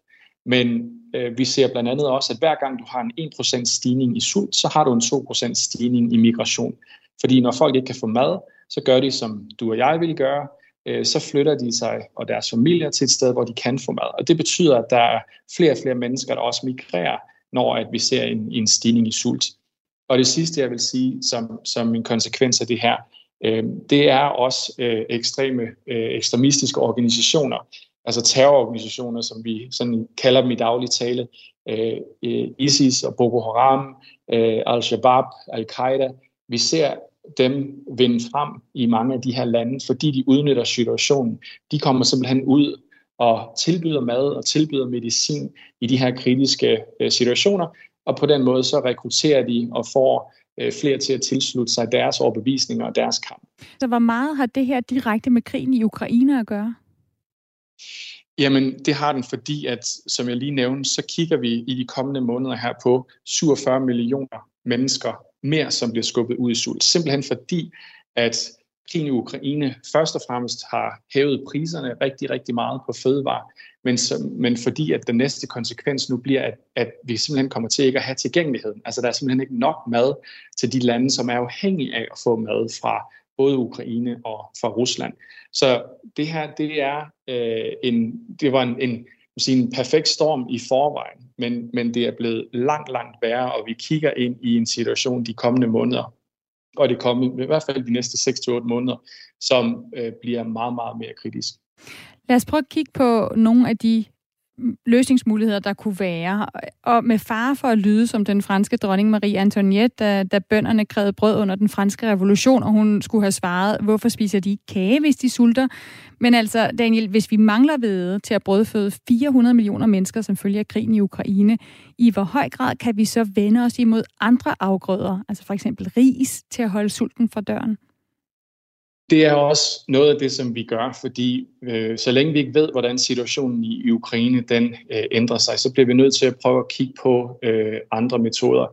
men øh, vi ser blandt andet også, at hver gang du har en 1% stigning i sult, så har du en 2% stigning i migration. Fordi når folk ikke kan få mad, så gør de, som du og jeg vil gøre, øh, så flytter de sig og deres familier til et sted, hvor de kan få mad. Og det betyder, at der er flere og flere mennesker, der også migrerer når at vi ser en, en stigning i sult. Og det sidste, jeg vil sige som, som en konsekvens af det her, øh, det er også øh, ekstreme øh, ekstremistiske organisationer, altså terrororganisationer, som vi sådan kalder dem i daglig tale, øh, øh ISIS og Boko Haram, øh, Al-Shabaab, Al-Qaida. Vi ser dem vinde frem i mange af de her lande, fordi de udnytter situationen. De kommer simpelthen ud og tilbyder mad og tilbyder medicin i de her kritiske øh, situationer, og på den måde så rekrutterer de og får øh, flere til at tilslutte sig deres overbevisninger og deres kamp. Så hvor meget har det her direkte med krigen i Ukraine at gøre? Jamen, det har den, fordi at, som jeg lige nævnte, så kigger vi i de kommende måneder her på 47 millioner mennesker mere, som bliver skubbet ud i sult. Simpelthen fordi, at krigen i Ukraine først og fremmest har hævet priserne rigtig, rigtig meget på fødevare, men, som, men fordi at den næste konsekvens nu bliver, at, at vi simpelthen kommer til ikke at have tilgængeligheden. Altså der er simpelthen ikke nok mad til de lande, som er afhængige af at få mad fra både Ukraine og fra Rusland. Så det her, det er øh, en, det var en, en, sige, en perfekt storm i forvejen, men, men det er blevet langt, langt værre, og vi kigger ind i en situation de kommende måneder, og det kommer i hvert fald de næste 6-8 måneder, som øh, bliver meget, meget mere kritisk. Lad os prøve at kigge på nogle af de løsningsmuligheder, der kunne være. Og med fare for at lyde som den franske dronning Marie Antoinette, da, da bønderne krævede brød under den franske revolution, og hun skulle have svaret, hvorfor spiser de kage, hvis de sulter? Men altså, Daniel, hvis vi mangler ved til at brødføde 400 millioner mennesker, som følger krigen i Ukraine, i hvor høj grad kan vi så vende os imod andre afgrøder, altså for eksempel ris, til at holde sulten fra døren? Det er også noget af det, som vi gør, fordi øh, så længe vi ikke ved, hvordan situationen i, i Ukraine den øh, ændrer sig, så bliver vi nødt til at prøve at kigge på øh, andre metoder.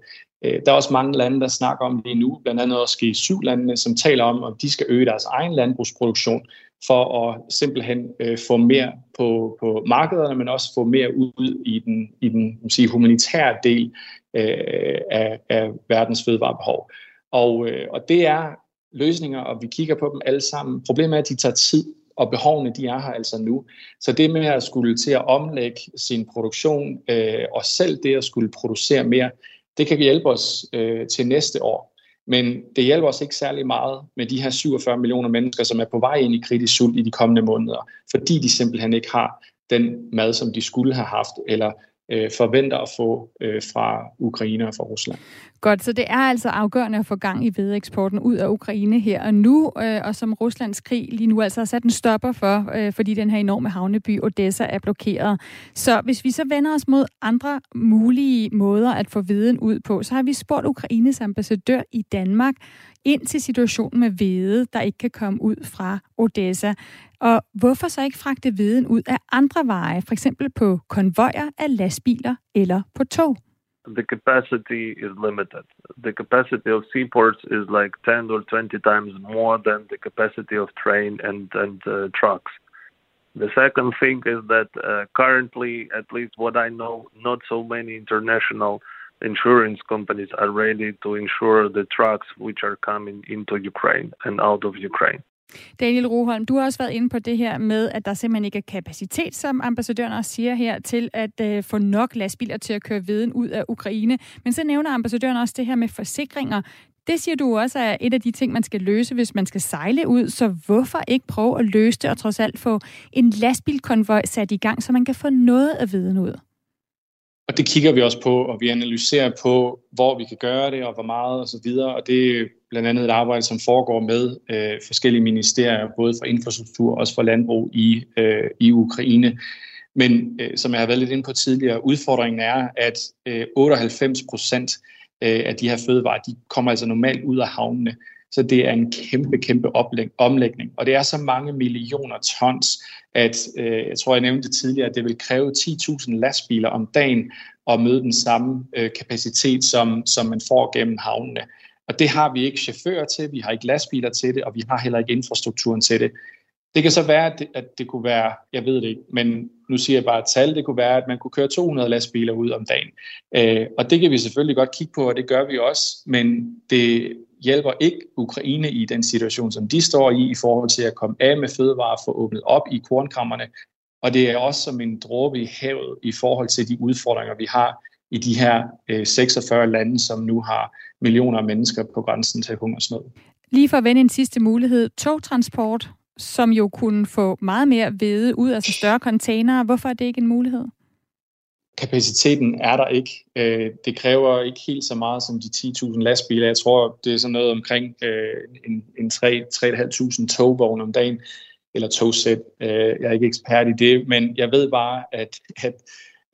Øh, der er også mange lande, der snakker om det nu, blandt andet også G7-landene, som taler om, at de skal øge deres egen landbrugsproduktion for at simpelthen øh, få mere på, på markederne, men også få mere ud i den, i den sige, humanitære del øh, af, af verdens fødevarebehov. Og, øh, og det er løsninger, og vi kigger på dem alle sammen. Problemet er, at de tager tid, og behovene de er her altså nu. Så det med at skulle til at omlægge sin produktion, øh, og selv det at skulle producere mere, det kan hjælpe os øh, til næste år. Men det hjælper os ikke særlig meget med de her 47 millioner mennesker, som er på vej ind i kritisk sult i de kommende måneder, fordi de simpelthen ikke har den mad, som de skulle have haft, eller øh, forventer at få øh, fra Ukraine og fra Rusland. Godt, så det er altså afgørende at få gang i vedeksporten ud af Ukraine her og nu, øh, og som Ruslands krig lige nu altså har sat en stopper for, øh, fordi den her enorme havneby Odessa er blokeret. Så hvis vi så vender os mod andre mulige måder at få viden ud på, så har vi spurgt Ukraines ambassadør i Danmark ind til situationen med hvede, der ikke kan komme ud fra Odessa. Og hvorfor så ikke fragte viden ud af andre veje, for eksempel på konvojer af lastbiler eller på tog? The capacity is limited. The capacity of seaports is like 10 or 20 times more than the capacity of train and, and uh, trucks. The second thing is that uh, currently, at least what I know, not so many international insurance companies are ready to insure the trucks which are coming into Ukraine and out of Ukraine. Daniel Roholm, du har også været inde på det her med, at der simpelthen ikke er kapacitet, som ambassadøren også siger her, til at øh, få nok lastbiler til at køre viden ud af Ukraine. Men så nævner ambassadøren også det her med forsikringer. Det siger du også er et af de ting, man skal løse, hvis man skal sejle ud. Så hvorfor ikke prøve at løse det og trods alt få en lastbilkonvoj sat i gang, så man kan få noget af viden ud? Og det kigger vi også på, og vi analyserer på, hvor vi kan gøre det, og hvor meget og så videre. Og det blandt andet et arbejde, som foregår med øh, forskellige ministerier, både for infrastruktur og også for landbrug i, øh, i Ukraine. Men øh, som jeg har været lidt inde på tidligere, udfordringen er, at øh, 98 procent øh, af de her fødevarer, de kommer altså normalt ud af havnene. Så det er en kæmpe, kæmpe omlægning. Og det er så mange millioner tons, at øh, jeg tror, jeg nævnte tidligere, at det vil kræve 10.000 lastbiler om dagen at møde den samme øh, kapacitet, som, som man får gennem havnene. Og det har vi ikke chauffører til, vi har ikke lastbiler til det, og vi har heller ikke infrastrukturen til det. Det kan så være, at det, at det kunne være, jeg ved det ikke, men nu siger jeg bare et tal, det kunne være, at man kunne køre 200 lastbiler ud om dagen. Øh, og det kan vi selvfølgelig godt kigge på, og det gør vi også, men det hjælper ikke Ukraine i den situation, som de står i, i forhold til at komme af med fødevarer, få åbnet op i kornkammerne. Og det er også som en dråbe i havet i forhold til de udfordringer, vi har i de her øh, 46 lande, som nu har millioner af mennesker på grænsen til hungersnød. Lige for at vende en sidste mulighed. Togtransport, som jo kunne få meget mere hvede ud, altså større containere. Hvorfor er det ikke en mulighed? kapaciteten er der ikke. Øh, det kræver ikke helt så meget som de 10.000 lastbiler. Jeg tror, det er sådan noget omkring øh, en, en 3-3.500 togvogne om dagen, eller togsæt. Øh, jeg er ikke ekspert i det, men jeg ved bare, at, at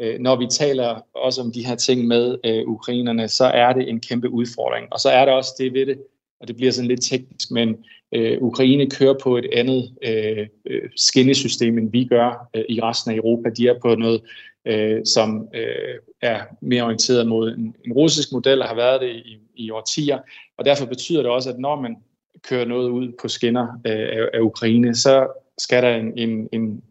Øh, når vi taler også om de her ting med øh, ukrainerne, så er det en kæmpe udfordring. Og så er der også det ved det, og det bliver sådan lidt teknisk, men øh, Ukraine kører på et andet øh, øh, skinnesystem, end vi gør øh, i resten af Europa. De er på noget øh, som øh, er mere orienteret mod en, en russisk model og har været det i, i årtier. Og derfor betyder det også, at når man kører noget ud på skinner øh, af, af Ukraine, så skal der en, en, en,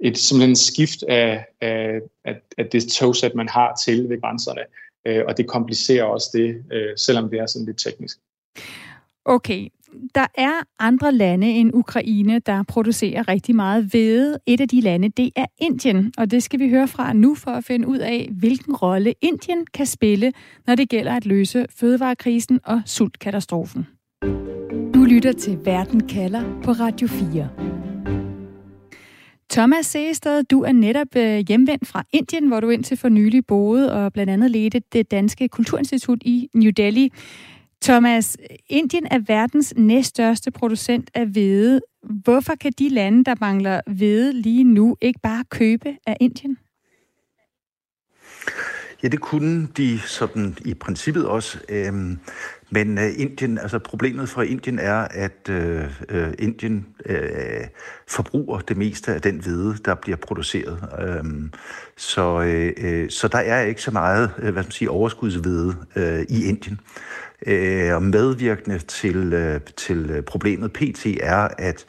et simpelthen skift af, af, af, af det togsæt, man har til ved grænserne. Øh, og det komplicerer også det, øh, selvom det er sådan lidt teknisk. Okay, der er andre lande end Ukraine, der producerer rigtig meget hvede. Et af de lande, det er Indien, og det skal vi høre fra nu for at finde ud af, hvilken rolle Indien kan spille, når det gælder at løse fødevarekrisen og sultkatastrofen. Du lytter til Verden kalder på Radio 4. Thomas Seested, du er netop øh, hjemvendt fra Indien, hvor du indtil for nylig boede og blandt andet ledte det danske kulturinstitut i New Delhi. Thomas, Indien er verdens næststørste producent af hvede. Hvorfor kan de lande, der mangler hvede lige nu, ikke bare købe af Indien? Ja, det kunne de sådan i princippet også. Øhm, men øh, Indien, altså problemet for Indien er, at øh, øh, Indien øh, forbruger det meste af den hvede, der bliver produceret. Øhm, så, øh, øh så der er ikke så meget, øh, hvad skal man sige, overskudshvide øh, i Indien. Øh, og medvirkende til, øh, til problemet PT er, at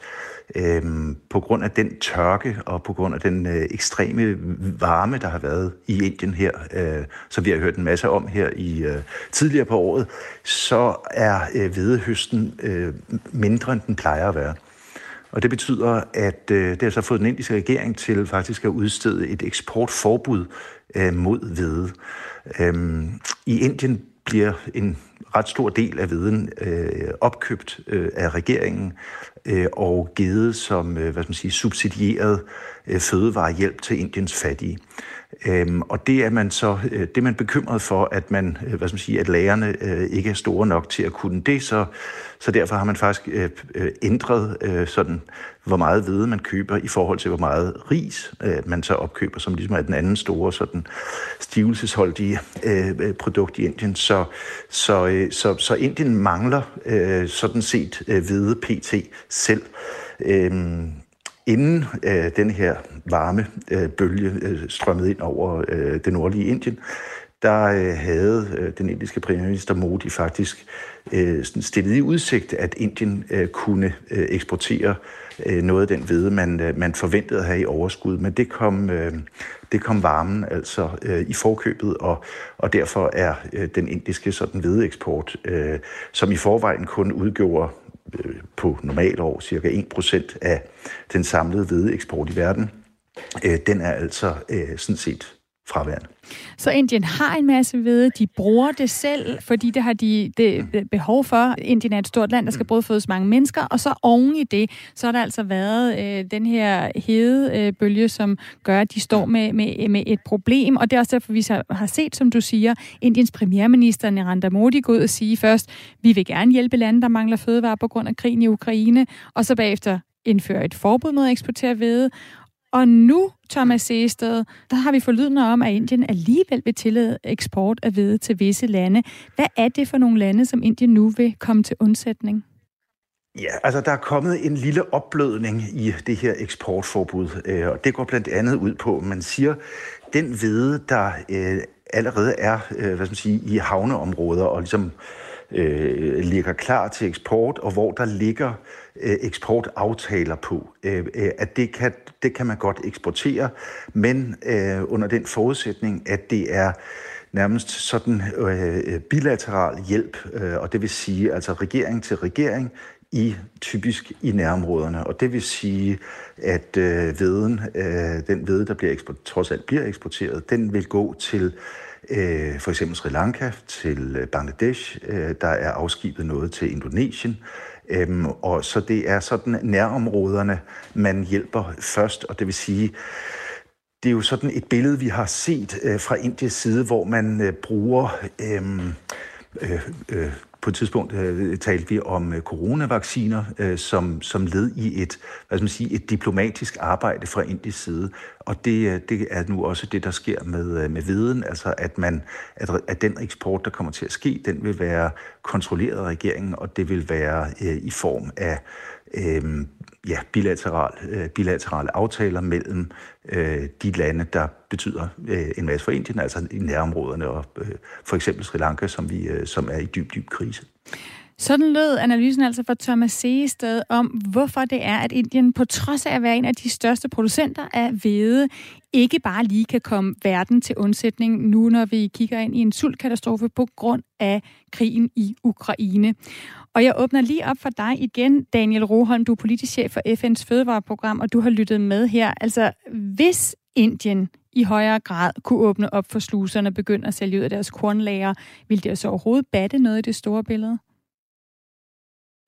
Øhm, på grund af den tørke og på grund af den øh, ekstreme varme, der har været i Indien her, øh, som vi har hørt en masse om her i øh, tidligere på året, så er øh, hvedehøsten øh, mindre, end den plejer at være. Og det betyder, at øh, det har så fået den indiske regering til faktisk at udstede et eksportforbud øh, mod hvede. Øhm, I Indien bliver en ret stor del af viden øh, opkøbt øh, af regeringen øh, og givet som øh, hvad skal man sige, subsidieret øh, fødevarehjælp til Indiens fattige. Øhm, og det er man så øh, det er man bekymret for, at man øh, hvad skal man sige, at lærerne øh, ikke er store nok til at kunne det, så så derfor har man faktisk øh, øh, ændret øh, sådan hvor meget hvede man køber i forhold til hvor meget ris øh, man så opkøber, som ligesom er den anden store sådan stivelsesholdige øh, øh produkt i Indien. Så så øh, så, så Indien mangler øh, sådan set øh, hvede PT selv. Øh, inden øh, den her varme øh, bølge øh, strømmede ind over øh, det nordlige Indien, der øh, havde øh, den indiske premierminister Modi faktisk øh, stillet i udsigt, at Indien øh, kunne øh, eksportere øh, noget af den hvede, man, øh, man forventede at have i overskud. Men det kom, øh, det kom varmen altså øh, i forkøbet, og, og derfor er øh, den indiske sådan hvedeeksport, øh, som i forvejen kun udgjorde Øh, på normalt år cirka 1% af den samlede hvedeeksport i verden, øh, den er altså øh, sådan set fraværende. Så Indien har en masse ved, de bruger det selv, fordi det har de det behov for. Indien er et stort land, der skal både fødes mange mennesker, og så oven i det, så har der altså været øh, den her hedebølge, øh, som gør, at de står med, med, med et problem, og det er også derfor, vi har set, som du siger, Indiens premierminister Narendra Modi gå ud og sige først, vi vil gerne hjælpe lande, der mangler fødevarer på grund af krigen i Ukraine, og så bagefter indføre et forbud mod at eksportere hvede, og nu, Thomas Seested, der har vi forlydende om, at Indien alligevel vil tillade eksport af hvede til visse lande. Hvad er det for nogle lande, som Indien nu vil komme til undsætning? Ja, altså der er kommet en lille opblødning i det her eksportforbud, øh, og det går blandt andet ud på, at man siger, den hvede, der øh, allerede er øh, hvad skal man sige, i havneområder og ligesom øh, ligger klar til eksport, og hvor der ligger øh, Øh, eksportaftaler på, øh, øh, at det kan, det kan man godt eksportere, men under den forudsætning, at det er nærmest sådan bilateral hjælp, og det vil sige altså regering til regering i typisk i nærområderne. Og det vil sige, at øh, veden, øh, den vede, der bliver eksport, trods alt bliver eksporteret, den vil gå til øh, for eksempel Sri Lanka, til Bangladesh, øh, der er afskibet noget til Indonesien, Øhm, og så det er sådan nærområderne, man hjælper først, og det vil sige, det er jo sådan et billede, vi har set øh, fra Indiens side, hvor man øh, bruger øhm, øh, øh, øh, på et tidspunkt øh, talte vi om øh, coronavacciner øh, som, som led i et, hvad skal man sige, et diplomatisk arbejde fra indisk side. Og det, øh, det er nu også det, der sker med, øh, med viden, altså at, man, at, at den eksport, der kommer til at ske, den vil være kontrolleret af regeringen, og det vil være øh, i form af øh, ja, bilateral, øh, bilaterale aftaler mellem øh, de lande, der betyder øh, en masse for Indien, altså i nærområderne, og øh, for eksempel Sri Lanka, som, vi, øh, som er i dyb, dyb krise. Sådan lød analysen altså fra Thomas Seested om, hvorfor det er, at Indien på trods af at være en af de største producenter af hvede, ikke bare lige kan komme verden til undsætning nu, når vi kigger ind i en sultkatastrofe på grund af krigen i Ukraine. Og jeg åbner lige op for dig igen, Daniel Roholm, du er politisk chef for FN's fødevareprogram, og du har lyttet med her. Altså, hvis Indien i højere grad kunne åbne op for sluserne og begynde at sælge ud af deres kornlager, ville det så overhovedet batte noget i det store billede?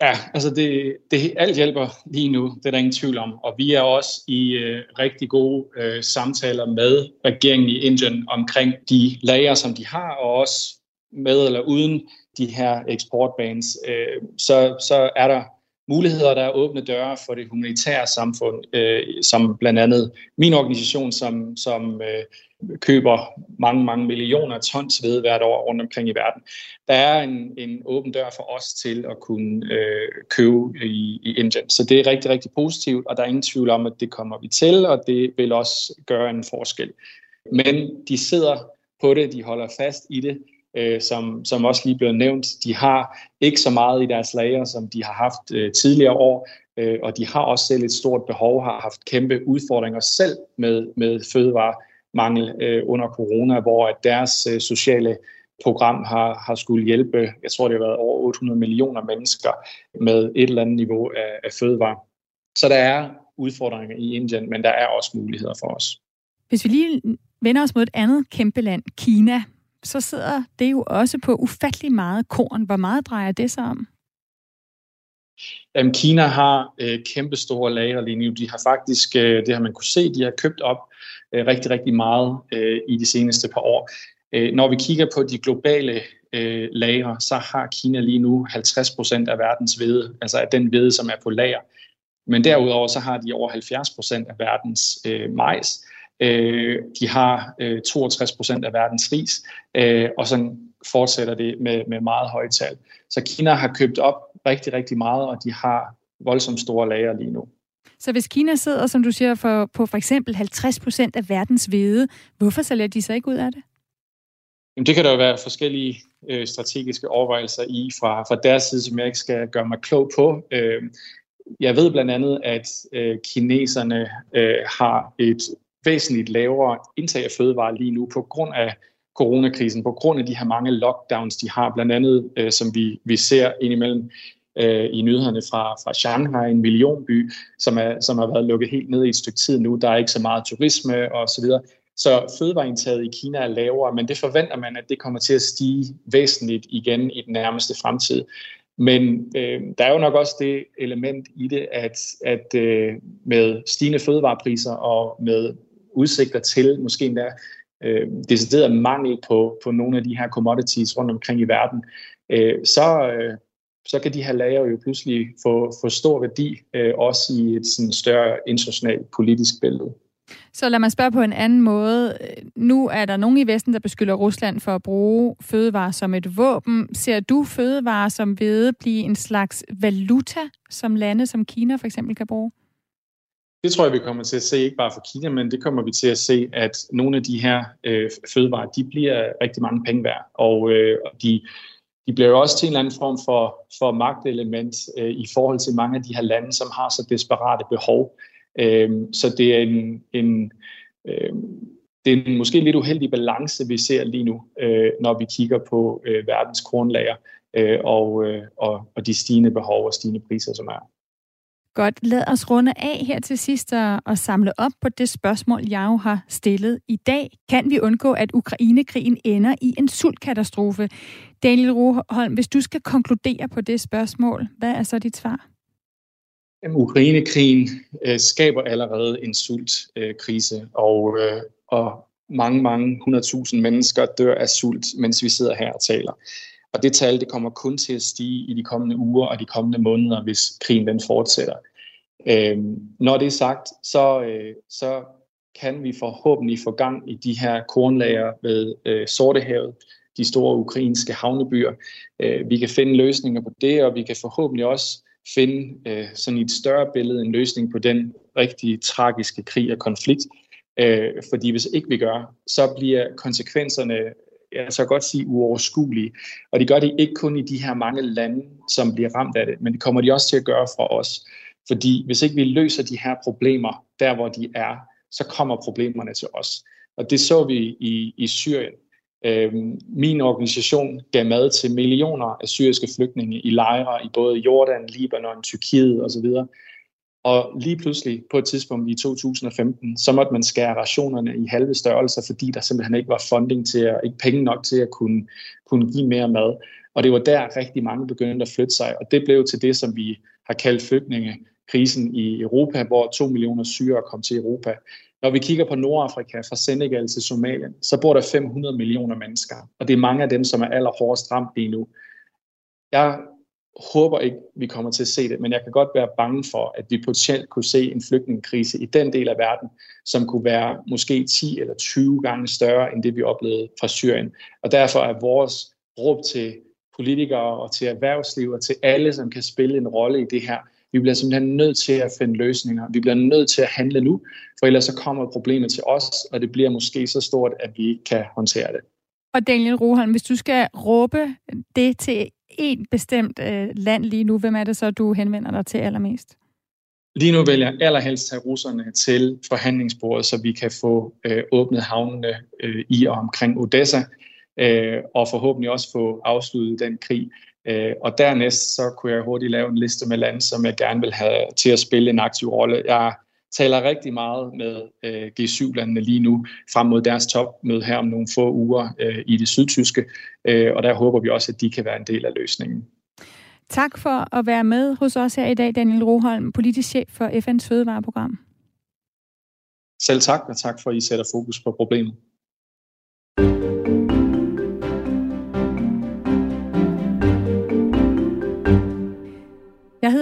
Ja, altså det, det alt hjælper lige nu, det er der ingen tvivl om. Og vi er også i øh, rigtig gode øh, samtaler med regeringen i Indien omkring de lager, som de har, og også med eller uden de her eksportbanes. Øh, så, så er der muligheder, der er åbne døre for det humanitære samfund, øh, som blandt andet min organisation, som, som øh, køber mange, mange millioner tons ved hvert år rundt omkring i verden. Der er en, en åben dør for os til at kunne øh, købe i, i Indien. Så det er rigtig, rigtig positivt, og der er ingen tvivl om, at det kommer vi til, og det vil også gøre en forskel. Men de sidder på det, de holder fast i det, øh, som, som også lige blev nævnt. De har ikke så meget i deres lager, som de har haft øh, tidligere år, øh, og de har også selv et stort behov, har haft kæmpe udfordringer selv med, med fødevaremangel øh, under corona, hvor at deres øh, sociale program har, har skulle hjælpe, jeg tror det har været over 800 millioner mennesker med et eller andet niveau af, af fødevare. Så der er udfordringer i Indien, men der er også muligheder for os. Hvis vi lige vender os mod et andet kæmpe land, Kina, så sidder det jo også på ufattelig meget korn. Hvor meget drejer det sig om? Jamen, Kina har øh, kæmpe store lager lige nu. De har faktisk, øh, det har man kunne se, de har købt op øh, rigtig, rigtig meget øh, i de seneste par år. Øh, når vi kigger på de globale øh, lager, så har Kina lige nu 50 procent af verdens hvede, altså af den hvede, som er på lager. Men derudover så har de over 70 procent af verdens øh, majs. Øh, de har øh, 62 procent af verdens ris, øh, og sådan fortsætter det med, med meget høje tal. Så Kina har købt op rigtig, rigtig meget, og de har voldsomt store lager lige nu. Så hvis Kina sidder, som du siger, for, på for eksempel 50 procent af verdens hvede, hvorfor sælger de sig ikke ud af det? Jamen, det kan der jo være forskellige øh, strategiske overvejelser i fra, fra deres side, som jeg ikke skal gøre mig klog på. Øh, jeg ved blandt andet, at øh, kineserne øh, har et væsentligt lavere indtag af fødevarer lige nu på grund af coronakrisen, på grund af de her mange lockdowns, de har, blandt andet, øh, som vi, vi ser indimellem øh, i nyhederne fra, fra Shanghai, en millionby, som, er, som har været lukket helt ned i et stykke tid nu. Der er ikke så meget turisme og så videre. Så fødevareindtaget i Kina er lavere, men det forventer man, at det kommer til at stige væsentligt igen i den nærmeste fremtid. Men øh, der er jo nok også det element i det, at, at øh, med stigende fødevarepriser og med udsigter til måske endda øh, decideret mangel på, på nogle af de her commodities rundt omkring i verden, øh, så, øh, så kan de her lager jo pludselig få, få stor værdi, øh, også i et sådan større internationalt politisk billede. Så lad mig spørge på en anden måde. Nu er der nogen i Vesten, der beskylder Rusland for at bruge fødevarer som et våben. Ser du fødevarer som ved blive en slags valuta, som lande som Kina for eksempel kan bruge? Det tror jeg, vi kommer til at se, ikke bare for Kina, men det kommer vi til at se, at nogle af de her øh, fødevarer, de bliver rigtig mange penge værd, og øh, de, de bliver jo også til en eller anden form for, for magtelement øh, i forhold til mange af de her lande, som har så desperate behov. Øh, så det er en, en øh, det er en måske lidt uheldig balance, vi ser lige nu, øh, når vi kigger på øh, verdens kornlager øh, og, øh, og, og de stigende behov og stigende priser, som er. Godt, lad os runde af her til sidst og, og samle op på det spørgsmål, jeg jo har stillet i dag. Kan vi undgå, at Ukrainekrigen ender i en sultkatastrofe? Daniel Roholm, hvis du skal konkludere på det spørgsmål, hvad er så dit svar? Jamen, Ukrainekrigen øh, skaber allerede en sultkrise, øh, og, øh, og mange, mange 100.000 mennesker dør af sult, mens vi sidder her og taler. Og det tal det kommer kun til at stige i de kommende uger og de kommende måneder, hvis krigen den fortsætter. Øhm, når det er sagt, så, øh, så kan vi forhåbentlig få gang i de her kornlager ved øh, Sortehavet, de store ukrainske havnebyer. Øh, vi kan finde løsninger på det, og vi kan forhåbentlig også finde øh, sådan i et større billede en løsning på den rigtig tragiske krig og konflikt. Øh, fordi hvis ikke vi gør, så bliver konsekvenserne jeg så godt sige, uoverskuelige. Og de gør det ikke kun i de her mange lande, som bliver ramt af det, men det kommer de også til at gøre fra os. Fordi hvis ikke vi løser de her problemer der, hvor de er, så kommer problemerne til os. Og det så vi i, i Syrien. Øhm, min organisation gav mad til millioner af syriske flygtninge i lejre i både Jordan, Libanon, Tyrkiet osv. Og lige pludselig på et tidspunkt i 2015, så måtte man skære rationerne i halve størrelser, fordi der simpelthen ikke var funding til at, ikke penge nok til at kunne, kunne give mere mad. Og det var der rigtig mange begyndte at flytte sig, og det blev til det, som vi har kaldt flygtningekrisen i Europa, hvor to millioner syrere kom til Europa. Når vi kigger på Nordafrika, fra Senegal til Somalia, så bor der 500 millioner mennesker, og det er mange af dem, som er allerhårdest ramt lige nu. Jeg håber ikke, vi kommer til at se det, men jeg kan godt være bange for, at vi potentielt kunne se en flygtningekrise i den del af verden, som kunne være måske 10 eller 20 gange større end det, vi oplevede fra Syrien. Og derfor er vores råb til politikere og til erhvervsliv og til alle, som kan spille en rolle i det her, vi bliver simpelthen nødt til at finde løsninger. Vi bliver nødt til at handle nu, for ellers så kommer problemet til os, og det bliver måske så stort, at vi ikke kan håndtere det. Og Daniel Roholm, hvis du skal råbe det til et bestemt øh, land lige nu, hvem er det så, du henvender dig til allermest? Lige nu vil jeg allerhelst tage russerne til forhandlingsbordet, så vi kan få øh, åbnet havnene øh, i og omkring Odessa, øh, og forhåbentlig også få afsluttet den krig. Øh, og dernæst så kunne jeg hurtigt lave en liste med lande, som jeg gerne vil have til at spille en aktiv rolle. Jeg taler rigtig meget med øh, G7-landene lige nu frem mod deres topmøde her om nogle få uger øh, i det sydtyske, øh, og der håber vi også, at de kan være en del af løsningen. Tak for at være med hos os her i dag, Daniel Roholm, politisk chef for FN's fødevareprogram. Selv tak, og tak for, at I sætter fokus på problemet.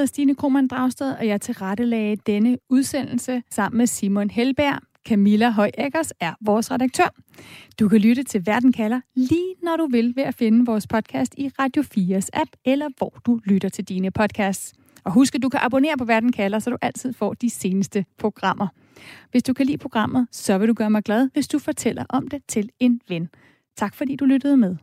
Hedder Stine Krohmann Dragsted, og jeg tilrettelagde denne udsendelse sammen med Simon Helberg. Camilla Højækkers er vores redaktør. Du kan lytte til Verden kalder lige når du vil ved at finde vores podcast i Radio 4's app, eller hvor du lytter til dine podcasts. Og husk, at du kan abonnere på Verden kalder, så du altid får de seneste programmer. Hvis du kan lide programmet, så vil du gøre mig glad, hvis du fortæller om det til en ven. Tak fordi du lyttede med.